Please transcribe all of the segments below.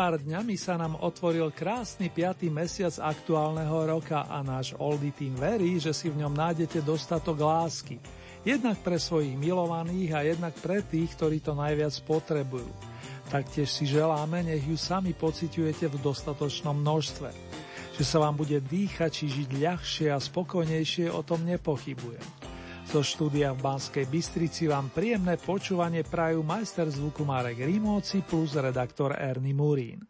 Pár dňami sa nám otvoril krásny 5. mesiac aktuálneho roka a náš Oldie Team verí, že si v ňom nájdete dostatok lásky. Jednak pre svojich milovaných a jednak pre tých, ktorí to najviac potrebujú. Taktiež si želáme, nech ju sami pociťujete v dostatočnom množstve. Že sa vám bude dýchať či žiť ľahšie a spokojnejšie, o tom nepochybujem. Zo štúdia v Banskej Bystrici vám príjemné počúvanie prajú majster zvuku Marek Rimóci plus redaktor Ernie Murín.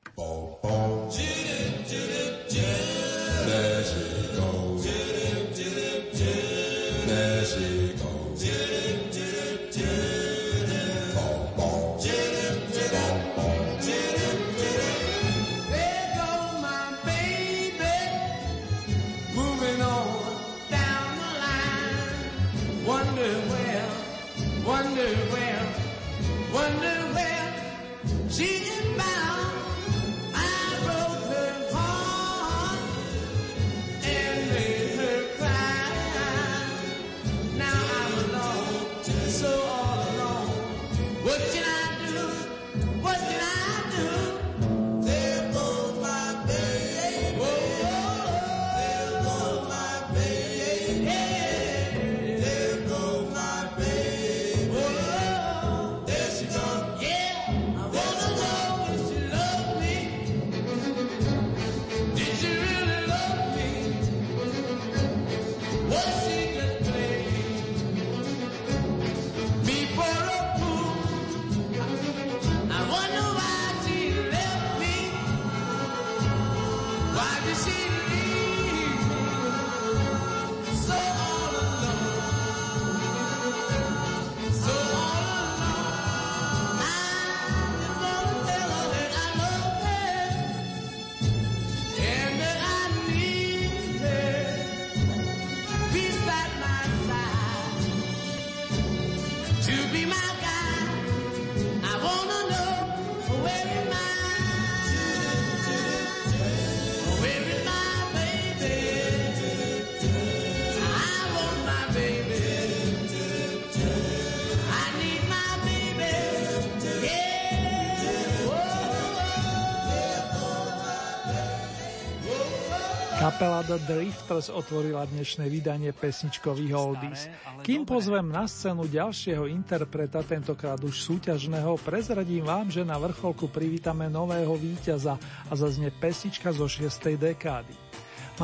Kapela The Drifters otvorila dnešné vydanie pesničkových oldies. Kým pozvem na scénu ďalšieho interpreta, tentokrát už súťažného, prezradím vám, že na vrcholku privítame nového víťaza a zaznie pesnička zo 6. dekády.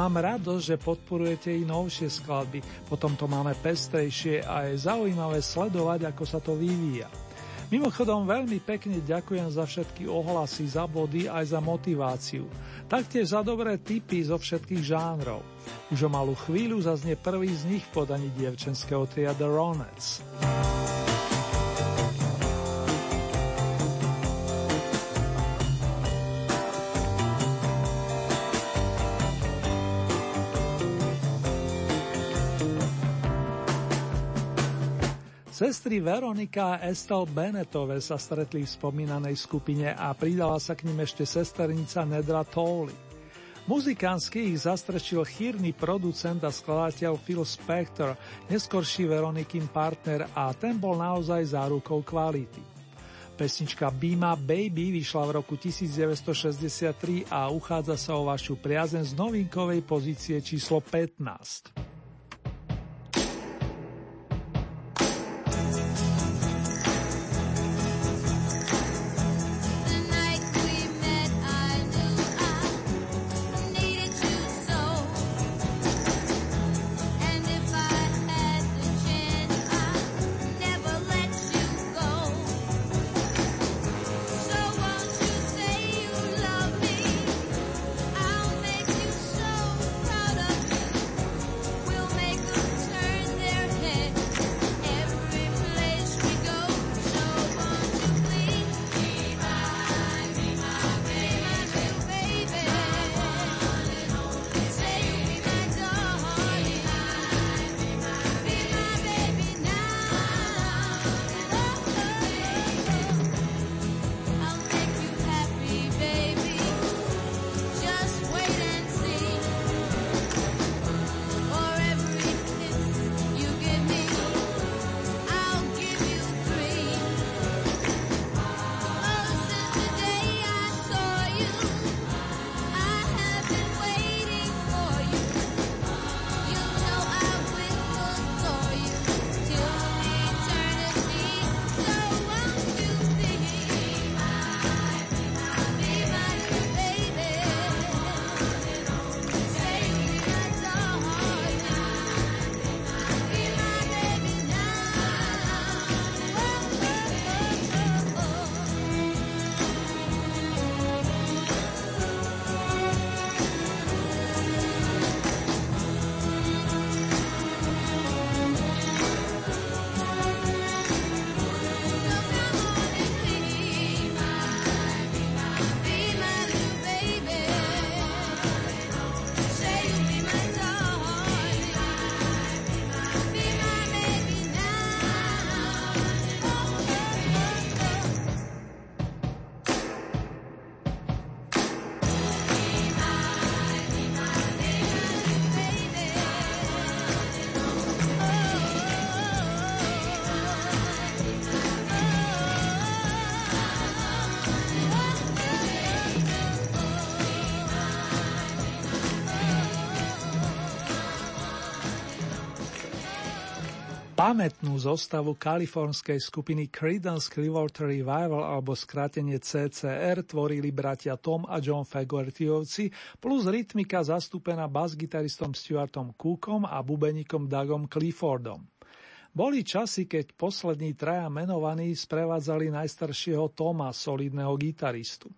Mám radosť, že podporujete i novšie skladby, potom to máme pestrejšie a je zaujímavé sledovať, ako sa to vyvíja. Mimochodom veľmi pekne ďakujem za všetky ohlasy, za body aj za motiváciu. Taktiež za dobré tipy zo všetkých žánrov. Už o malú chvíľu zaznie prvý z nich v podaní dievčenského tria The Ronettes. Sestry Veronika a Estelle Benetové sa stretli v spomínanej skupine a pridala sa k ním ešte sesternica Nedra Towley. Muzikánsky ich zastrečil chýrny producent a skladateľ Phil Spector, neskorší Veronikin partner a ten bol naozaj zárukou kvality. Pesnička Bima Baby vyšla v roku 1963 a uchádza sa o vašu priazen z novinkovej pozície číslo 15. Pamätnú zostavu kalifornskej skupiny Creedence Clearwater Revival alebo skrátenie CCR tvorili bratia Tom a John Fagertyovci plus rytmika zastúpená basgitaristom Stuartom Cookom a bubenikom Dougom Cliffordom. Boli časy, keď poslední traja menovaní sprevádzali najstaršieho Toma, solidného gitaristu.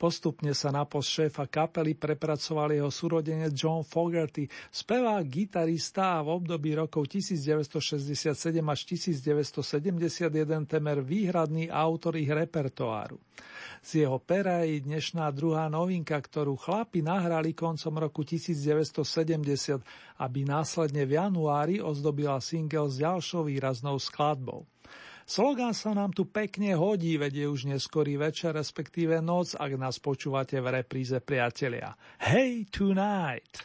Postupne sa na post šéfa kapely prepracoval jeho súrodenec John Fogerty, spevák, gitarista a v období rokov 1967 až 1971 temer výhradný autor ich repertoáru. Z jeho pera je dnešná druhá novinka, ktorú chlapi nahrali koncom roku 1970, aby následne v januári ozdobila single s ďalšou výraznou skladbou. Slogan sa nám tu pekne hodí, veď je už neskorý večer, respektíve noc, ak nás počúvate v repríze priatelia. Hey tonight!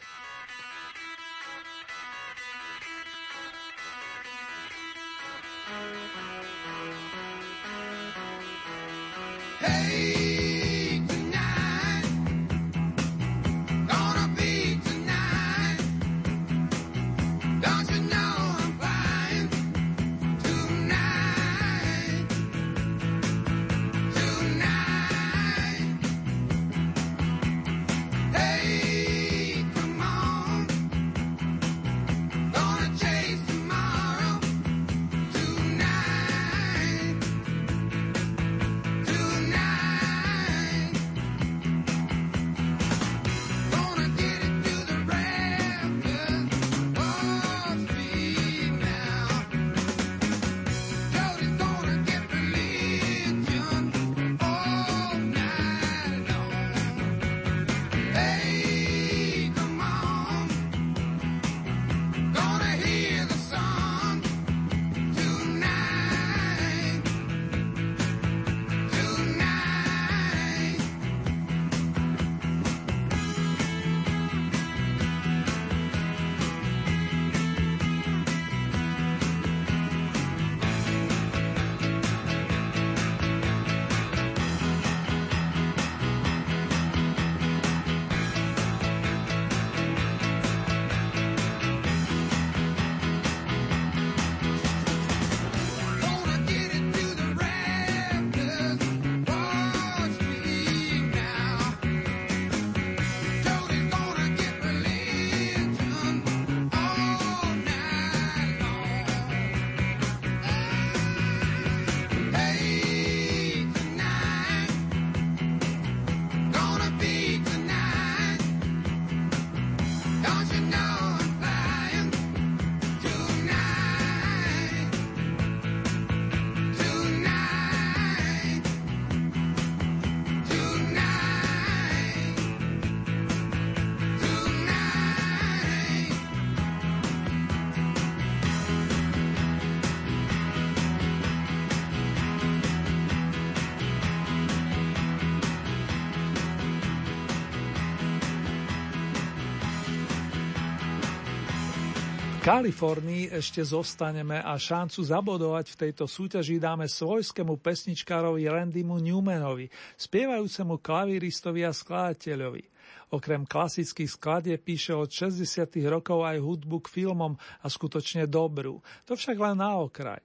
Kalifornii ešte zostaneme a šancu zabodovať v tejto súťaži dáme svojskému pesničkárovi Randymu Newmanovi, spievajúcemu klavíristovi a skladateľovi. Okrem klasických skladie píše od 60. rokov aj hudbu k filmom a skutočne dobrú. To však len na okraj.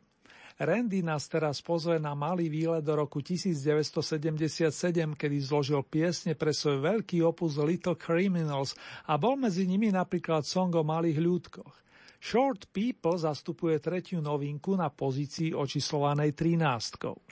Randy nás teraz pozve na malý výlet do roku 1977, kedy zložil piesne pre svoj veľký opus Little Criminals a bol medzi nimi napríklad song o malých ľudkoch. Short People zastupuje tretiu novinku na pozícii očíslovanej 13.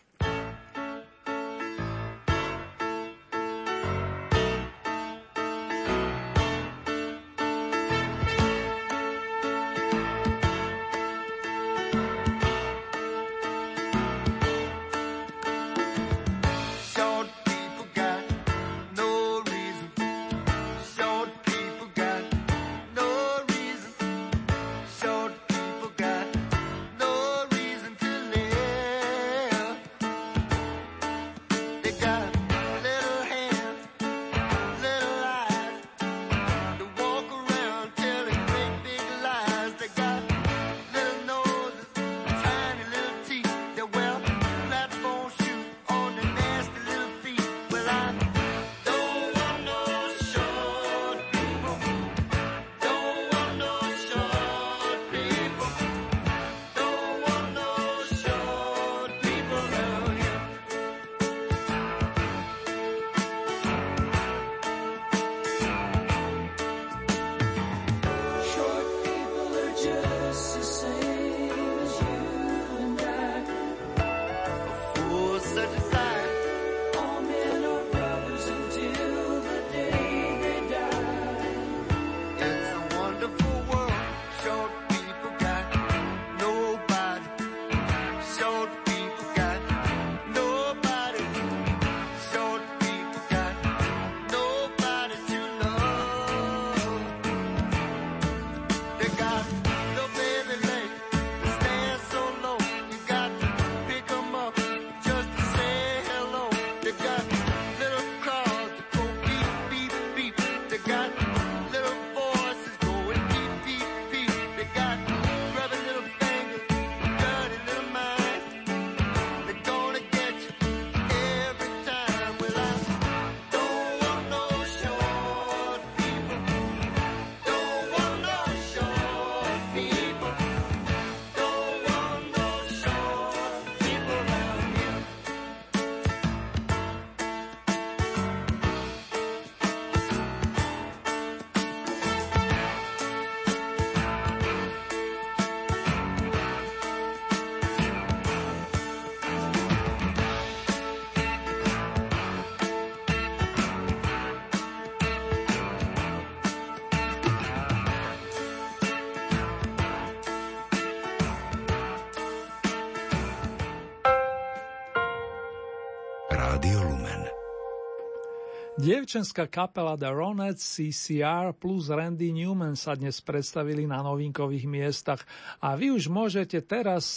Dievčenská kapela The Ronettes CCR plus Randy Newman sa dnes predstavili na novinkových miestach a vy už môžete teraz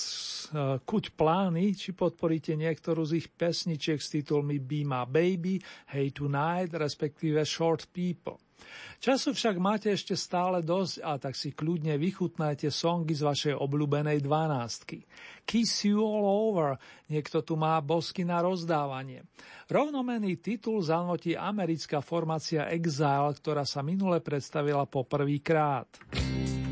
uh, kuť plány, či podporíte niektorú z ich pesničiek s titulmi Be My Baby, Hey Tonight, respektíve Short People. Času však máte ešte stále dosť a tak si kľudne vychutnajte songy z vašej obľúbenej dvanástky. Kiss You All Over, niekto tu má bosky na rozdávanie. Rovnomený titul zanotí americká formácia Exile, ktorá sa minule predstavila po prvýkrát. krát.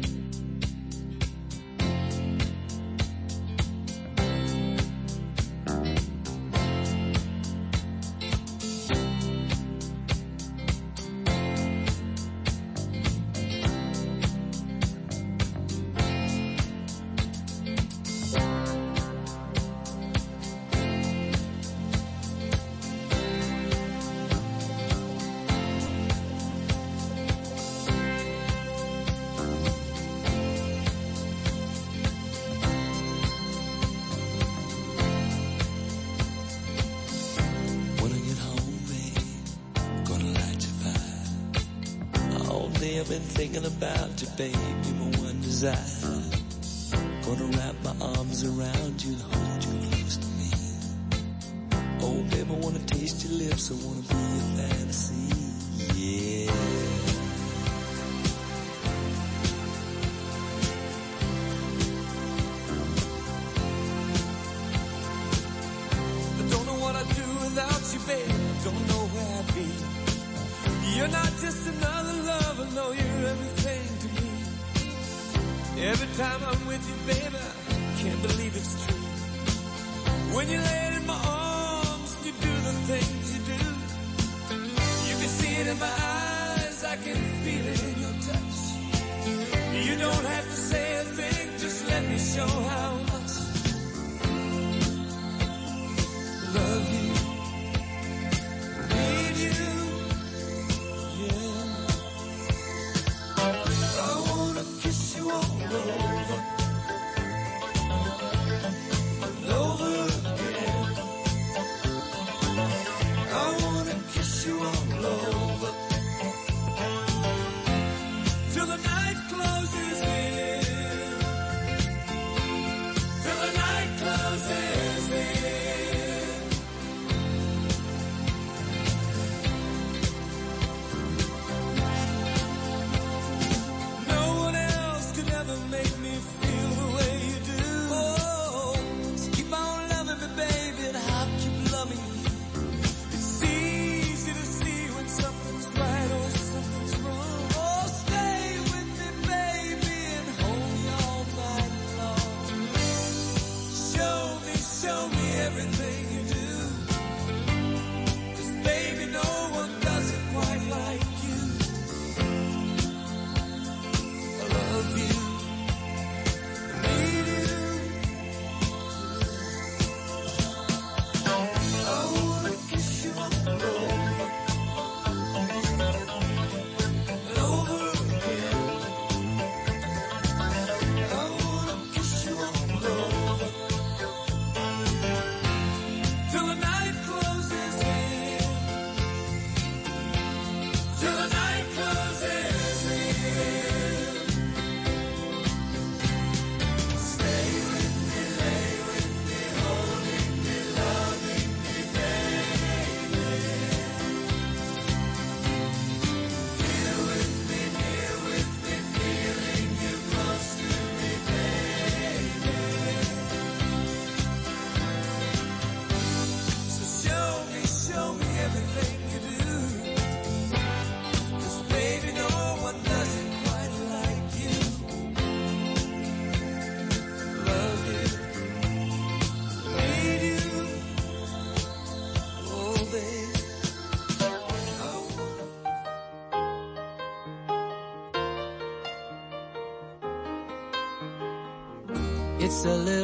A little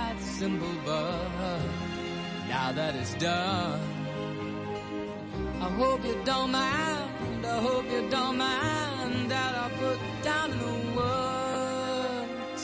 simple, but now that it's done, I hope you don't mind. I hope you don't mind that I put down the words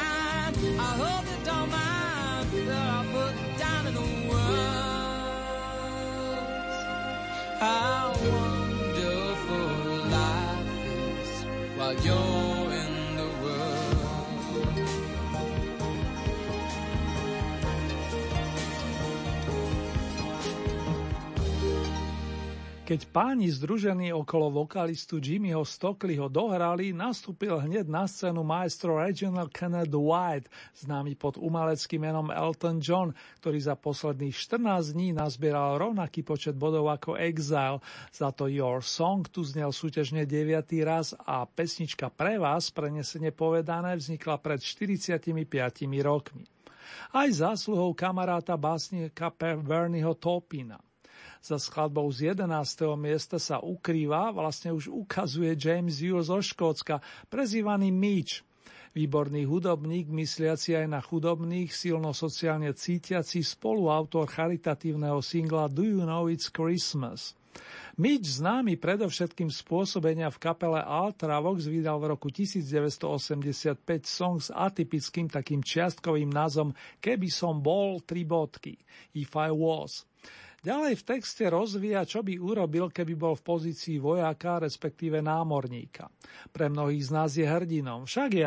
yo. Keď páni združení okolo vokalistu Jimmyho Stockleyho dohrali, nastúpil hneď na scénu maestro Reginald Kenneth White, známy pod umeleckým menom Elton John, ktorý za posledných 14 dní nazbieral rovnaký počet bodov ako Exile. Za to Your Song tu znel súťažne 9. raz a pesnička pre vás, prenesene povedané, vznikla pred 45 rokmi. Aj zásluhou kamaráta básnika Bernieho Topina. Za skladbou z 11. miesta sa ukrýva, vlastne už ukazuje James Hughes zo Škótska, prezývaný Mitch. Výborný hudobník, mysliaci aj na chudobných, silno sociálne cítiaci spoluautor charitatívneho singla Do You Know It's Christmas. Mitch, známy predovšetkým spôsobenia v kapele Ultravox, vydal v roku 1985 song s atypickým takým čiastkovým názvom Keby som bol, tri bodky, If I Was. Ďalej v texte rozvíja, čo by urobil, keby bol v pozícii vojáka, respektíve námorníka. Pre mnohých z nás je hrdinom, však je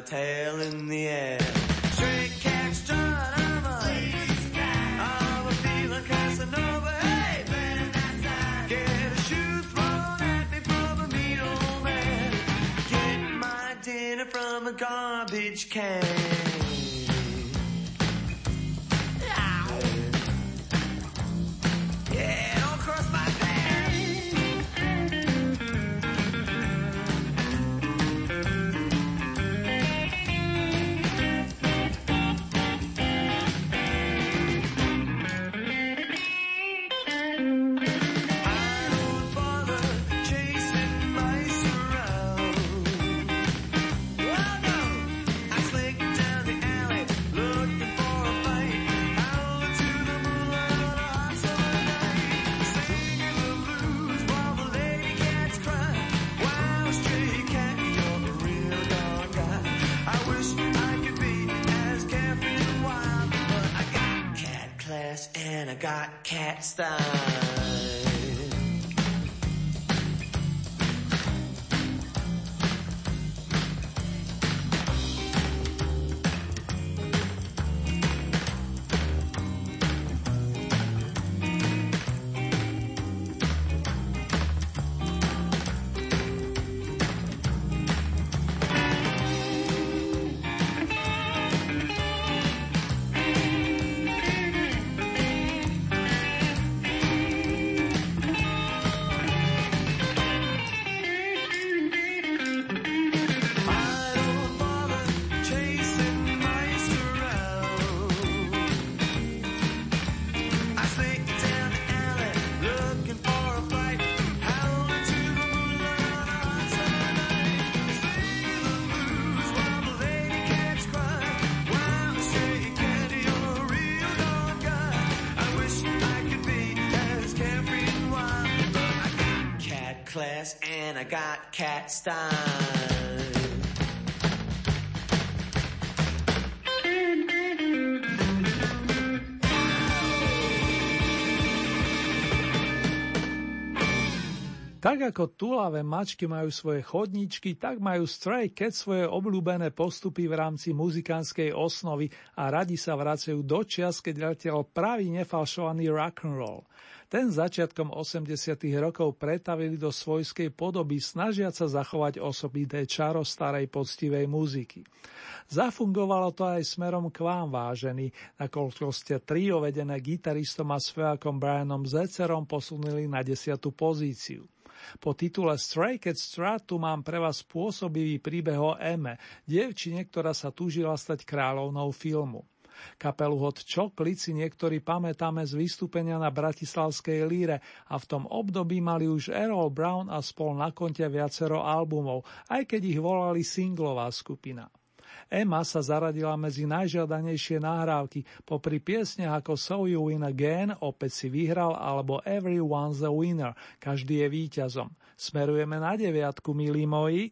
my tail in the air. I'm a, I'm a feeling Casanova. Hey, get a shoe thrown at me from a mean old man. Get my dinner from a garbage can. Cat style. Cat style. Tak ako tulavé mačky majú svoje chodníčky, tak majú Stray Cat svoje obľúbené postupy v rámci muzikánskej osnovy a radi sa vracajú do čias, keď letel pravý nefalšovaný rock'n'roll. Ten začiatkom 80. rokov pretavili do svojskej podoby, snažiať sa zachovať osobité čaro starej poctivej muziky. Zafungovalo to aj smerom k vám, vážení, nakoľko ste trio vedené gitaristom a spevákom Brianom Zecerom posunuli na desiatu pozíciu. Po titule Stray Cat Stratu mám pre vás spôsobivý príbeh o Eme, dievčine, ktorá sa túžila stať kráľovnou filmu. Kapelu Hot Chocolate si niektorí pamätáme z vystúpenia na Bratislavskej líre a v tom období mali už Errol Brown a spol na konte viacero albumov, aj keď ich volali singlová skupina. Emma sa zaradila medzi najžiadanejšie nahrávky, popri piesniach ako So You Win Again, opäť si vyhral, alebo Everyone's a Winner, každý je víťazom. Smerujeme na deviatku, milí moji.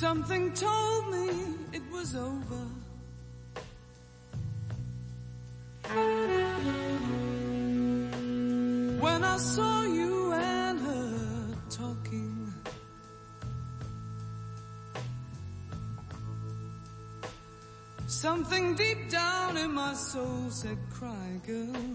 Something told me it was over. When I saw you and her talking, something deep down in my soul said, cry girl.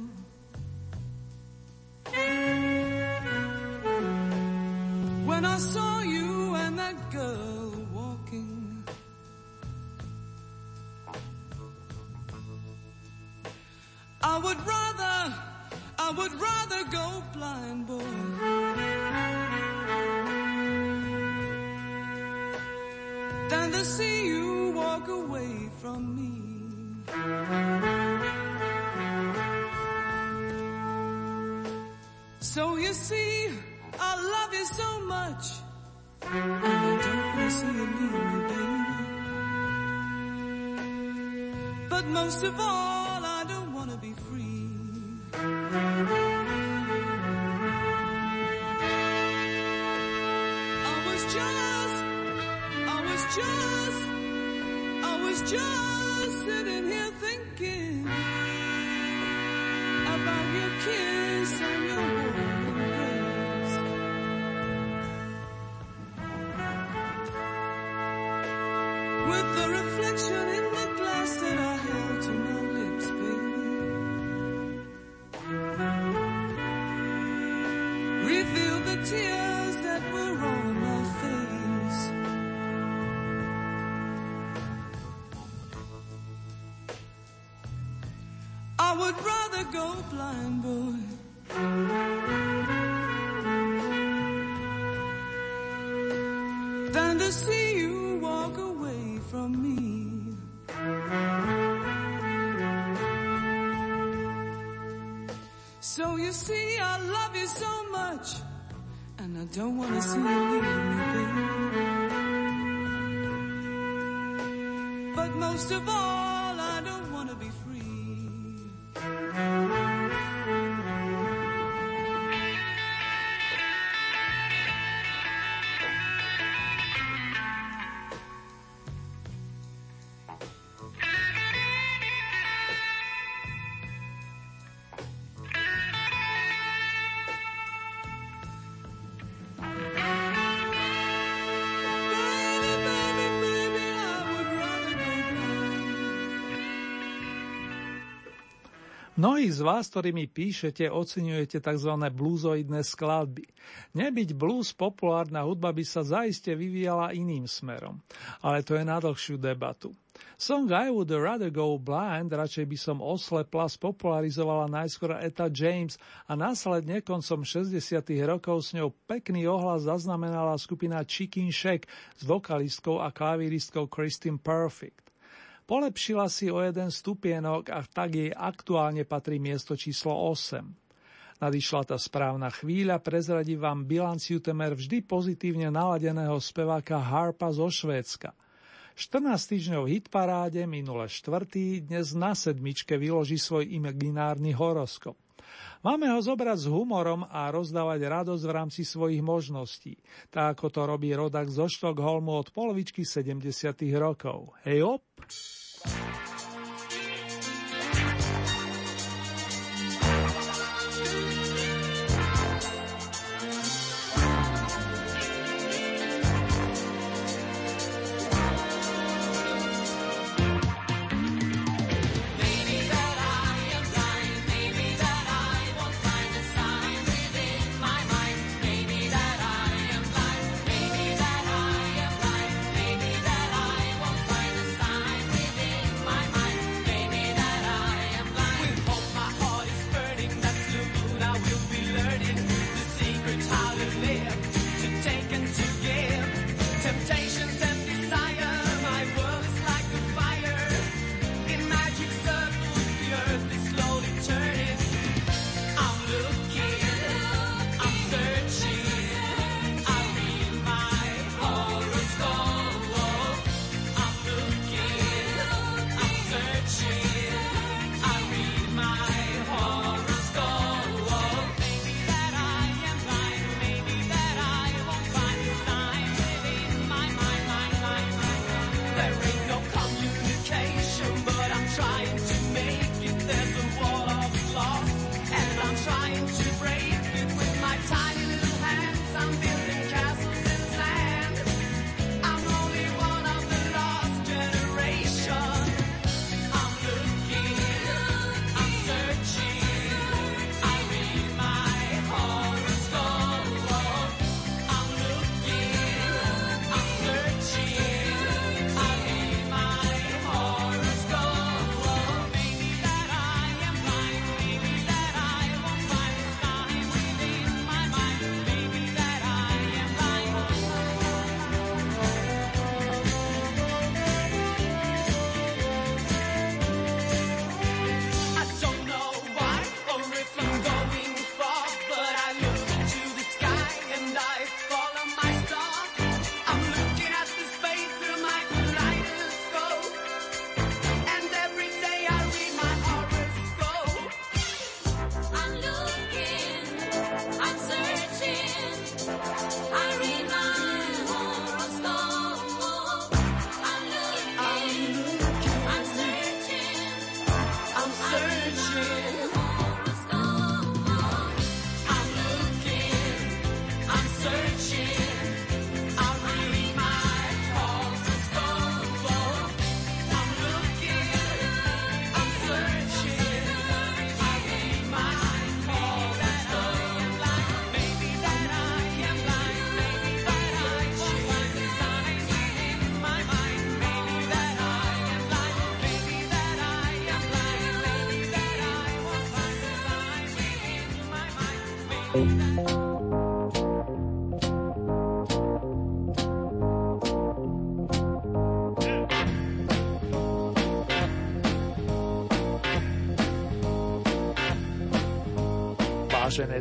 see, I love you so much. And I don't you baby. But most of all, I don't wanna be free. just, I was just, I was just sitting here thinking about your kids. blind boy. Than to see you walk away from me. So you see, I love you so much, and I don't want to see you leave me, babe. But most of all, Mnohí z vás, ktorí mi píšete, oceňujete tzv. bluesoidné skladby. Nebyť blues populárna hudba by sa zaiste vyvíjala iným smerom. Ale to je na dlhšiu debatu. Song I Would Rather Go Blind, radšej by som oslepla, spopularizovala najskôr Eta James a následne koncom 60 rokov s ňou pekný ohlas zaznamenala skupina Chicken Shack s vokalistkou a klavíristkou Christine Perfect. Polepšila si o jeden stupienok a tak jej aktuálne patrí miesto číslo 8. Nadišla tá správna chvíľa, prezradí vám bilanciu temer vždy pozitívne naladeného speváka Harpa zo Švédska. 14 týždňov hitparáde, minule štvrtý, dnes na sedmičke vyloží svoj imaginárny horoskop. Máme ho zobrať s humorom a rozdávať radosť v rámci svojich možností, tak ako to robí rodak zo Štokholmu od polovičky 70. rokov. Hej op! Vážené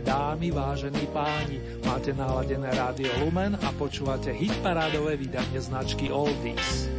dámy, vážení páni, máte naladené rádio Lumen a počúvate hitparádové vydanie značky Oldies.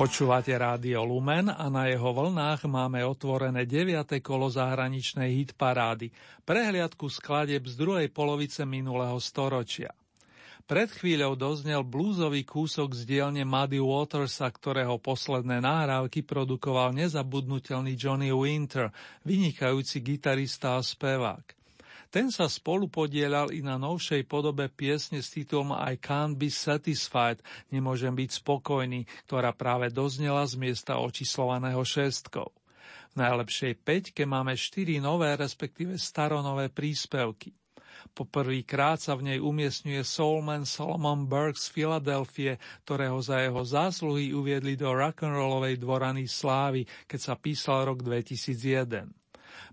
Počúvate rádio Lumen a na jeho vlnách máme otvorené 9. kolo zahraničnej hitparády, prehliadku skladeb z druhej polovice minulého storočia. Pred chvíľou doznel blúzový kúsok z dielne Muddy Watersa, ktorého posledné náhrávky produkoval nezabudnutelný Johnny Winter, vynikajúci gitarista a spevák. Ten sa spolu podielal i na novšej podobe piesne s titulom I Can't Be Satisfied, nemôžem byť spokojný, ktorá práve doznela z miesta očíslovaného šestkou. V najlepšej peťke máme štyri nové, respektíve staronové príspevky. Poprvýkrát sa v nej umiestňuje soulman Solomon Burke z Filadelfie, ktorého za jeho zásluhy uviedli do rock'n'rollovej dvorany slávy, keď sa písal rok 2001.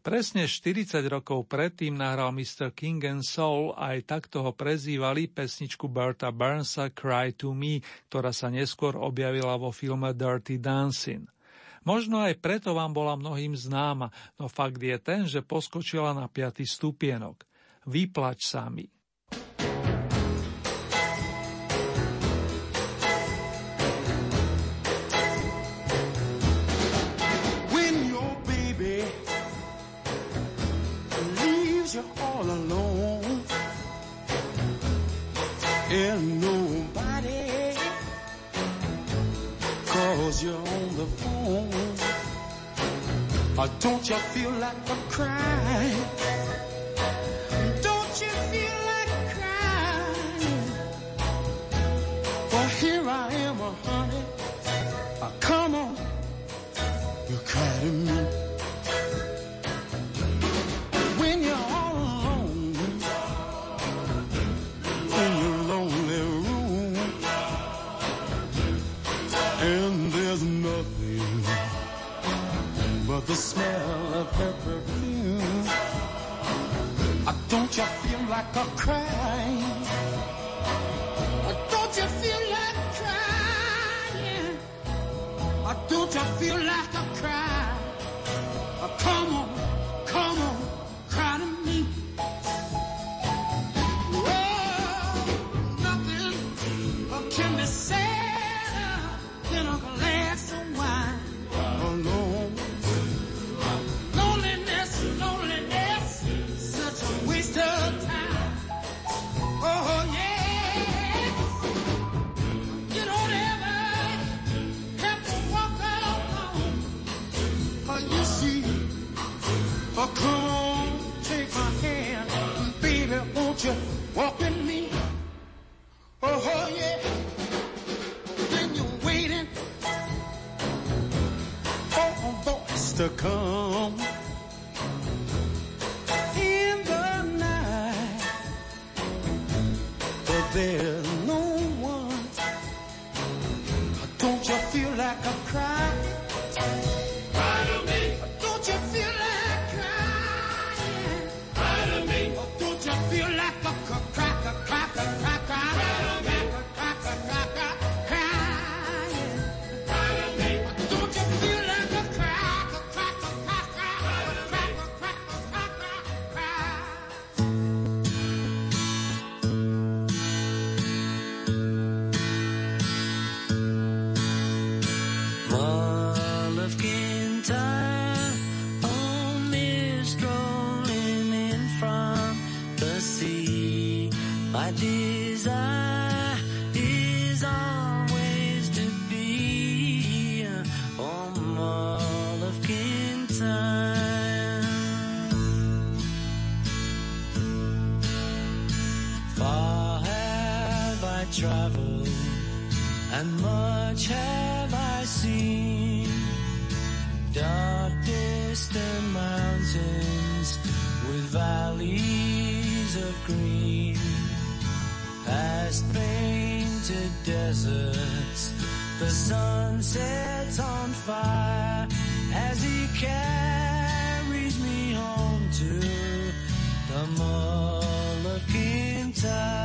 Presne 40 rokov predtým nahral Mr. King and Soul aj takto ho prezývali pesničku Berta Burnsa Cry to Me, ktorá sa neskôr objavila vo filme Dirty Dancing. Možno aj preto vám bola mnohým známa, no fakt je ten, že poskočila na piaty stupienok. Vyplač sa mi. Or don't you feel like a crying? side.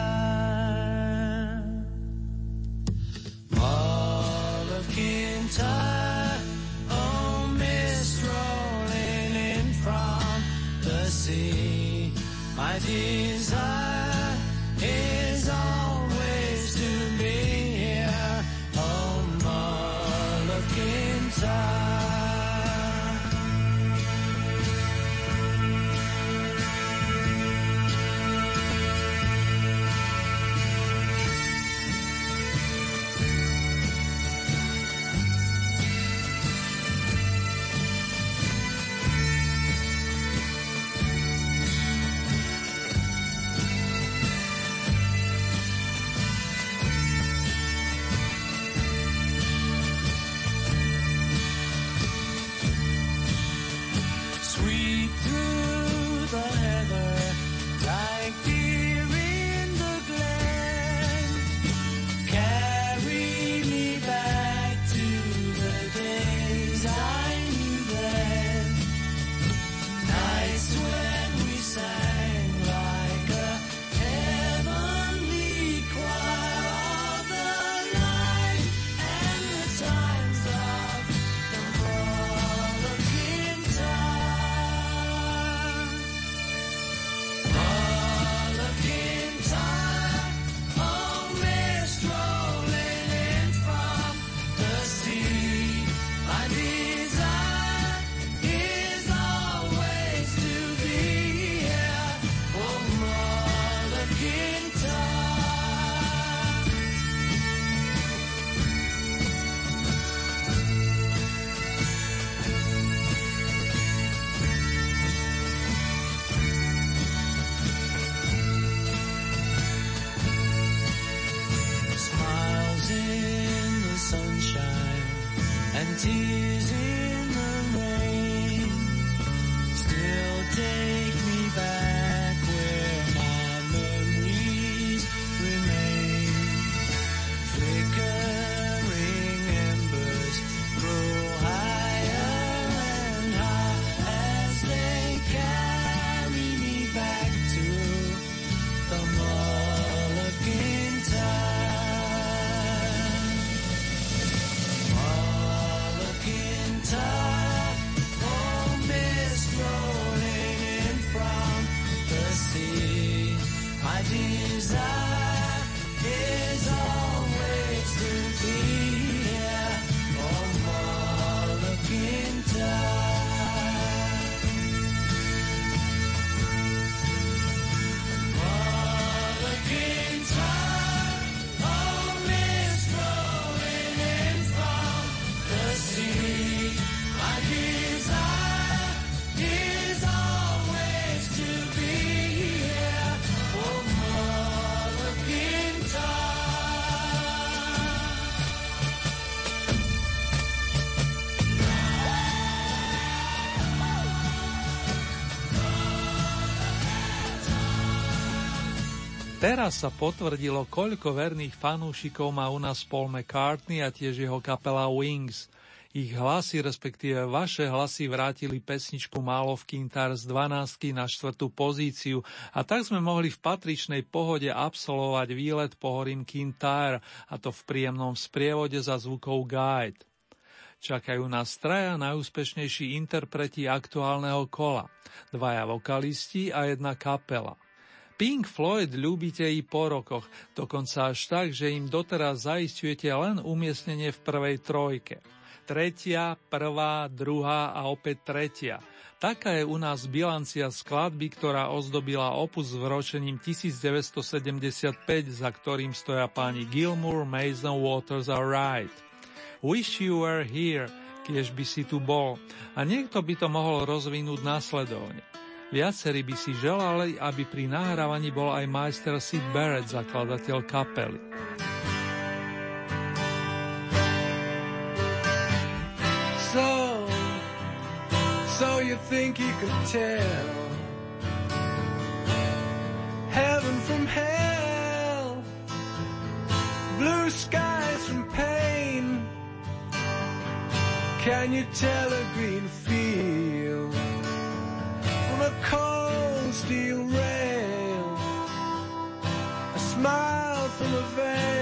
Desire Teraz sa potvrdilo, koľko verných fanúšikov má u nás Paul McCartney a tiež jeho kapela Wings. Ich hlasy, respektíve vaše hlasy vrátili pesničku Málo v Kintar z 12 na 4. pozíciu a tak sme mohli v patričnej pohode absolvovať výlet po horím Kintar a to v príjemnom sprievode za zvukov Guide. Čakajú nás traja najúspešnejší interpreti aktuálneho kola, dvaja vokalisti a jedna kapela. Pink Floyd ľúbite i po rokoch, dokonca až tak, že im doteraz zaistujete len umiestnenie v prvej trojke. Tretia, prvá, druhá a opäť tretia. Taká je u nás bilancia skladby, ktorá ozdobila opus s vročením 1975, za ktorým stoja páni Gilmour, Mason, Waters a Wright. Wish you were here, kiež by si tu bol. A niekto by to mohol rozvinúť následovne. Viacerí by si želali, aby pri nahrávaní bol aj majster Sid Barrett, zakladateľ kapely. So, so you think you could tell heaven from hell, blue skies from pain. Can you tell a green field? A cold steel rail, a smile from a veil.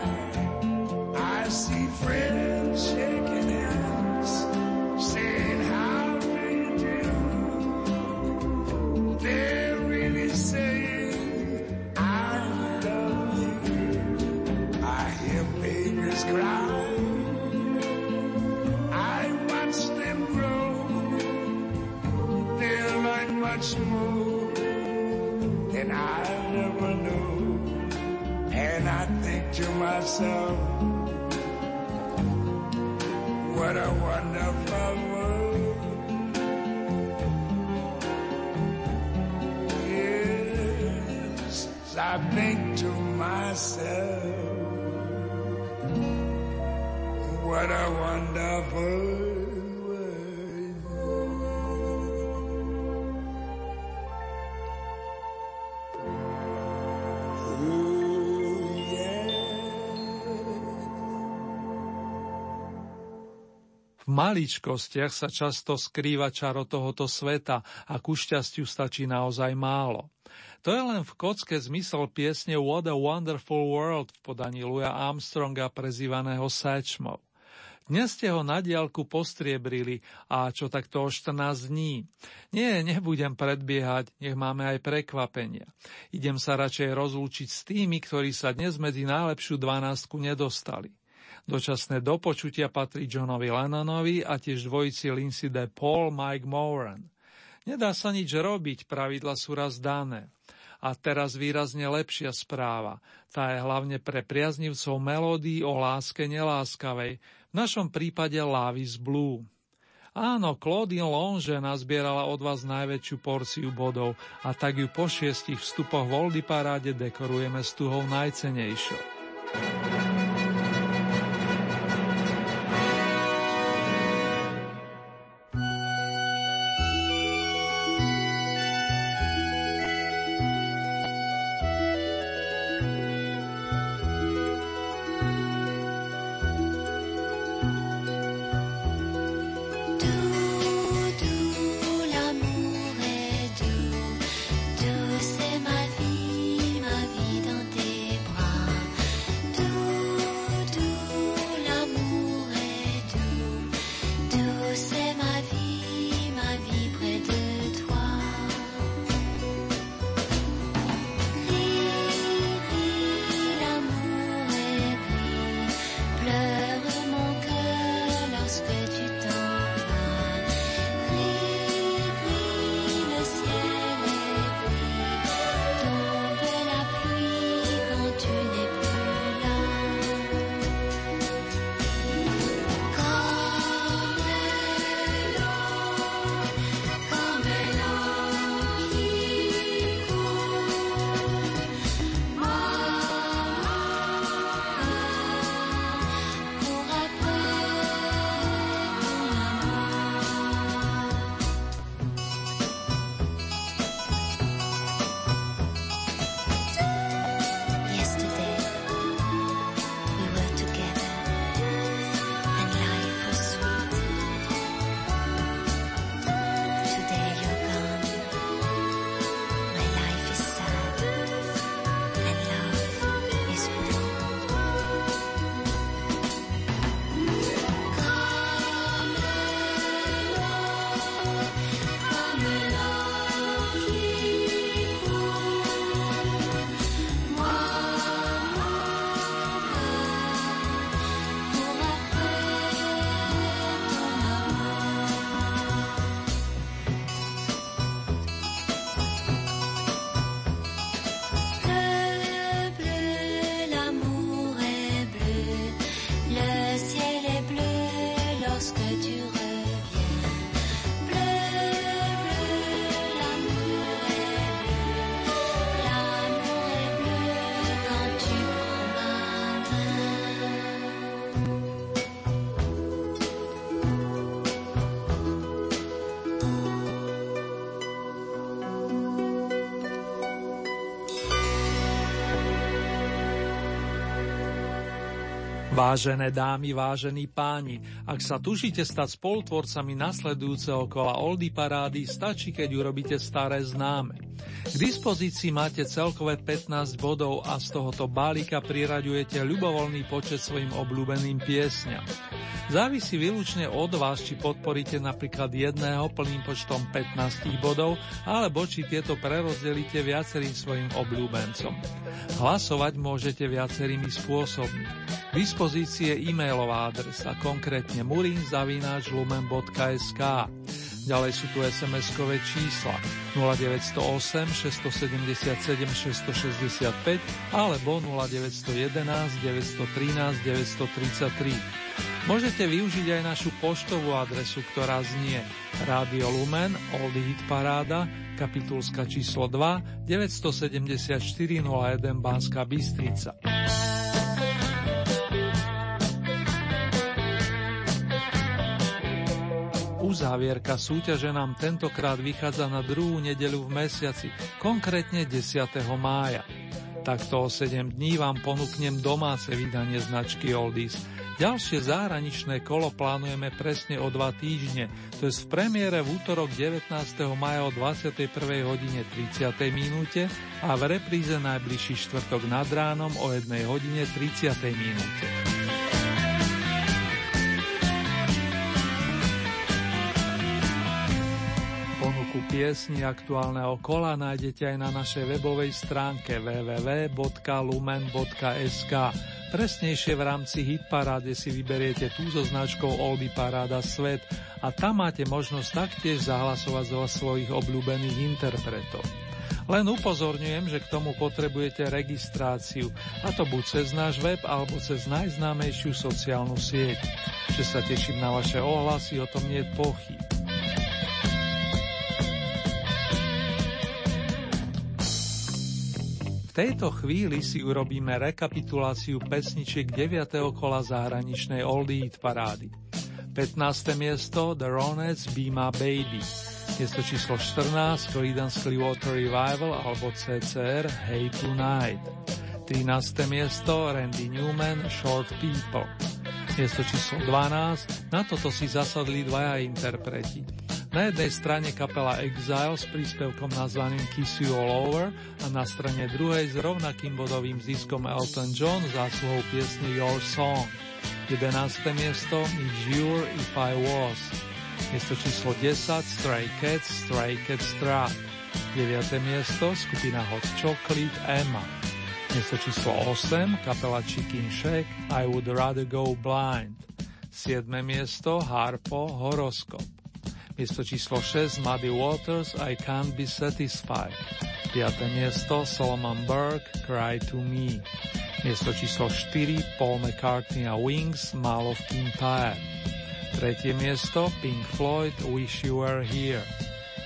What a wonderful. V maličkostiach sa často skrýva čaro tohoto sveta a ku šťastiu stačí naozaj málo. To je len v kocke zmysel piesne What a Wonderful World v podaní Louis Armstronga prezývaného Satchmou. Dnes ste ho na diálku postriebrili a čo takto o 14 dní. Nie, nebudem predbiehať, nech máme aj prekvapenia. Idem sa radšej rozlúčiť s tými, ktorí sa dnes medzi najlepšiu dvanástku nedostali. Dočasné dopočutia patrí Johnovi Lennonovi a tiež dvojici Lindsay de Paul Mike Moran. Nedá sa nič robiť, pravidla sú raz dané. A teraz výrazne lepšia správa. Tá je hlavne pre priaznivcov melódií o láske neláskavej, v našom prípade Lavis Blue. Áno, Claudine Longe nazbierala od vás najväčšiu porciu bodov a tak ju po šiestich vstupoch v Oldy paráde dekorujeme s tuhou najcenejšou. Vážené dámy, vážení páni, ak sa tužíte stať spolutvorcami nasledujúceho kola Oldy parády, stačí, keď urobíte staré známe. K dispozícii máte celkové 15 bodov a z tohoto balíka priraďujete ľubovoľný počet svojim obľúbeným piesňam. Závisí výlučne od vás, či podporíte napríklad jedného plným počtom 15 bodov, alebo či tieto prerozdelíte viacerým svojim obľúbencom. Hlasovať môžete viacerými spôsobmi. V dispozícii je e-mailová adresa, konkrétne murinzavináčlumen.sk. Ďalej sú tu SMS-kové čísla 0908 677 665 alebo 0911 913 933. Môžete využiť aj našu poštovú adresu, ktorá znie Radio Lumen, Old Hit Paráda, kapitulska číslo 2, 974 01 Banská Bystrica. Uzávierka súťaže nám tentokrát vychádza na druhú nedelu v mesiaci, konkrétne 10. mája. Takto o 7 dní vám ponúknem domáce vydanie značky Oldies – Ďalšie zahraničné kolo plánujeme presne o dva týždne, to je v premiére v útorok 19. maja o 21. hodine 30. minúte a v repríze najbližší štvrtok nad ránom o 1 hodine 30. minúte. Piesni aktuálneho kola nájdete aj na našej webovej stránke www.lumen.sk Presnejšie v rámci Hitparáde si vyberiete tú so značkou Oldy Paráda Svet a tam máte možnosť taktiež zahlasovať zo svojich obľúbených interpretov. Len upozorňujem, že k tomu potrebujete registráciu, a to buď cez náš web alebo cez najznámejšiu sociálnu sieť. Že sa teším na vaše ohlasy, o tom nie je pochyb. Tejto chvíli si urobíme rekapituláciu pesničiek 9. kola zahraničnej Oldie Hit parády. 15. miesto The Ronettes Be My Baby. Miesto číslo 14 Creedence Clearwater Revival alebo CCR Hey Tonight. 13. miesto Randy Newman Short People. Miesto číslo 12 Na toto si zasadli dvaja interpreti. Na jednej strane kapela Exile s príspevkom nazvaným Kiss You All Over a na strane druhej s rovnakým bodovým ziskom Elton John zásluhou piesne Your Song. 11. miesto Jure If I Was. Miesto číslo 10 Stray Cats, Stray Cats Track. 9. miesto skupina Hot Chocolate Emma. Miesto číslo 8 kapela Chicken Shack I Would Rather Go Blind. 7. miesto Harpo Horoskop. Miesto číslo 6 Muddy Waters I Can't Be Satisfied. 5. miesto Solomon Burke Cry to Me. Miesto číslo 4 Paul McCartney a Wings Mall of Kintyre. Tretie miesto Pink Floyd Wish You Were Here.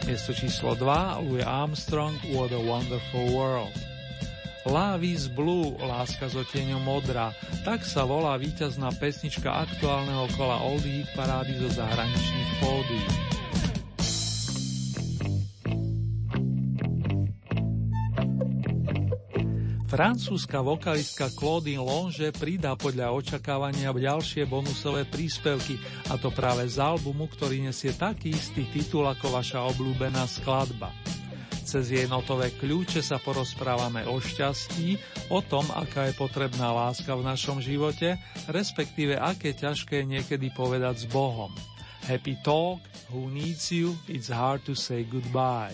Miesto číslo 2 Louis Armstrong What a Wonderful World. Love is Blue, láska so tieňom modrá, tak sa volá víťazná pesnička aktuálneho kola Oldie parády zo zahraničných pódií. Francúzska vokalistka Claudine Longe pridá podľa očakávania ďalšie bonusové príspevky, a to práve z albumu, ktorý nesie taký istý titul ako vaša obľúbená skladba. Cez jej notové kľúče sa porozprávame o šťastí, o tom, aká je potrebná láska v našom živote, respektíve aké ťažké niekedy povedať s Bohom. Happy talk, who needs you, it's hard to say goodbye.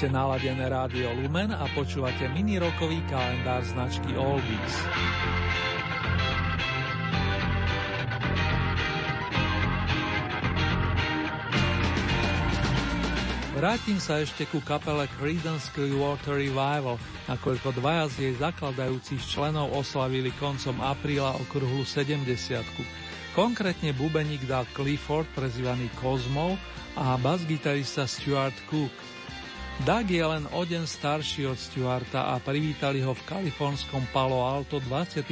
Máte naladené rádio Lumen a počúvate mini rokový kalendár značky Oldies. Vrátim sa ešte ku kapele Creedence Clearwater Revival, nakoľko dvaja z jej zakladajúcich členov oslavili koncom apríla okruhlu 70 Konkrétne bubeník Doug Clifford, prezývaný Cosmo, a basgitarista Stuart Cook. Doug je len o deň starší od Stuarta a privítali ho v kalifornskom Palo Alto 24.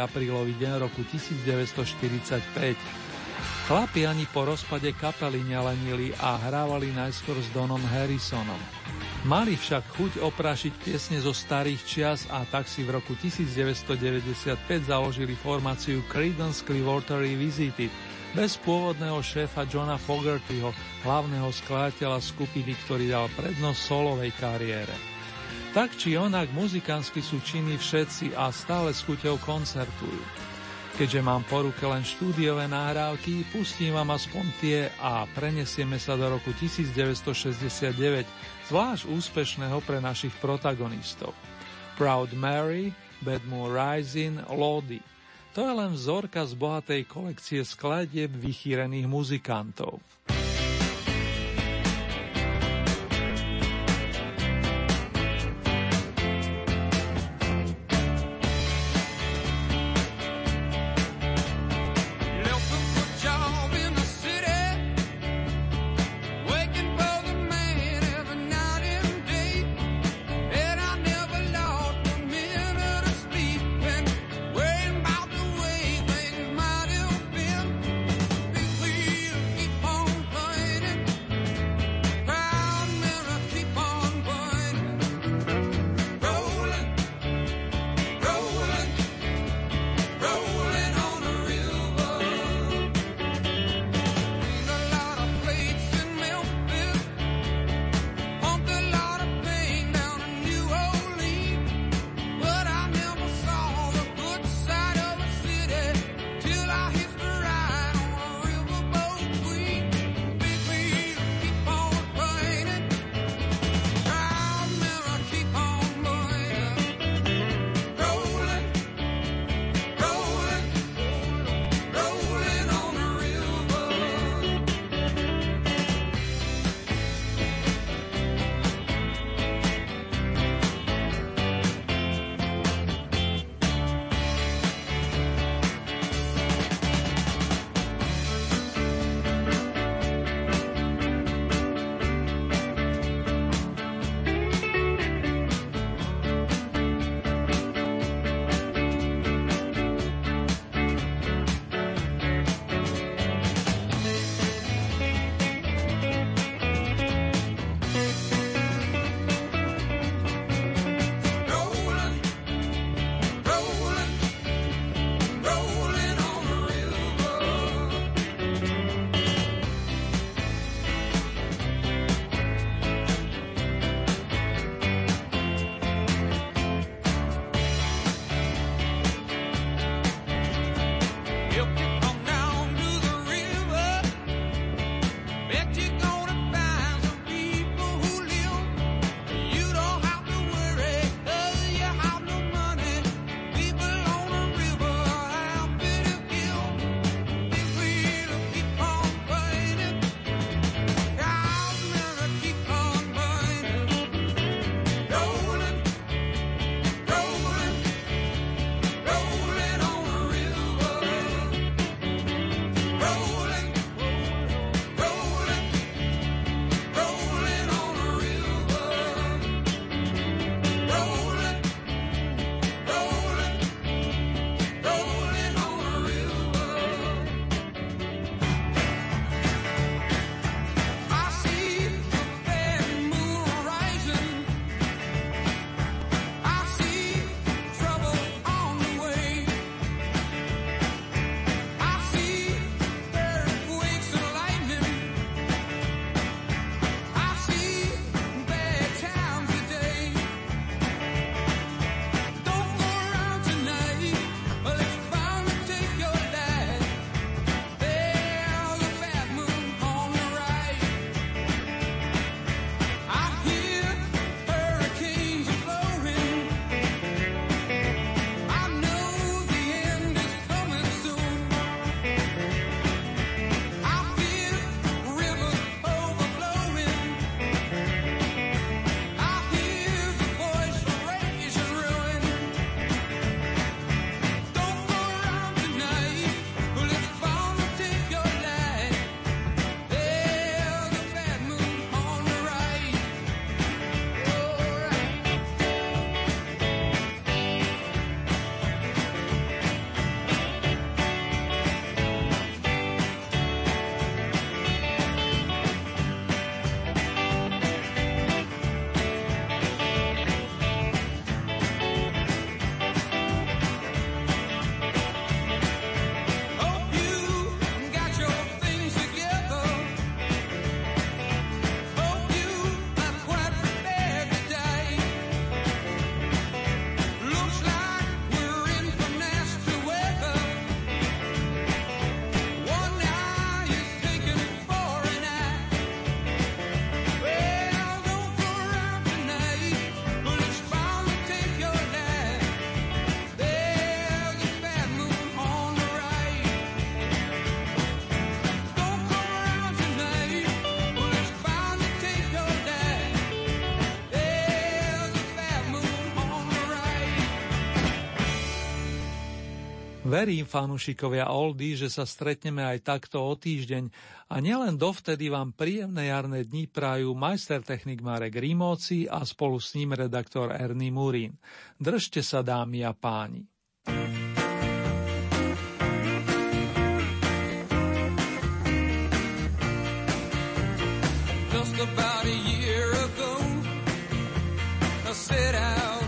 aprílový deň roku 1945. Chlapi ani po rozpade kapely nelenili a hrávali najskôr s Donom Harrisonom. Mali však chuť oprašiť piesne zo starých čias a tak si v roku 1995 založili formáciu Creedence Clearwater Revisited bez pôvodného šéfa Johna Fogertyho, hlavného skladateľa skupiny, ktorý dal prednosť solovej kariére. Tak či onak muzikánsky sú činní všetci a stále s chuťou koncertujú. Keďže mám po ruke len štúdiové nahrávky, pustím vám aspoň tie a prenesieme sa do roku 1969, zvlášť úspešného pre našich protagonistov. Proud Mary, Bad Moon Rising, Lodi. To je len vzorka z bohatej kolekcie skladieb vychýrených muzikantov. Verím, fanúšikovia Oldy, že sa stretneme aj takto o týždeň a nielen dovtedy vám príjemné jarné dni prajú majster technik Marek Rímoci a spolu s ním redaktor Ernie Murín. Držte sa, dámy a páni. Just about a year ago, I set out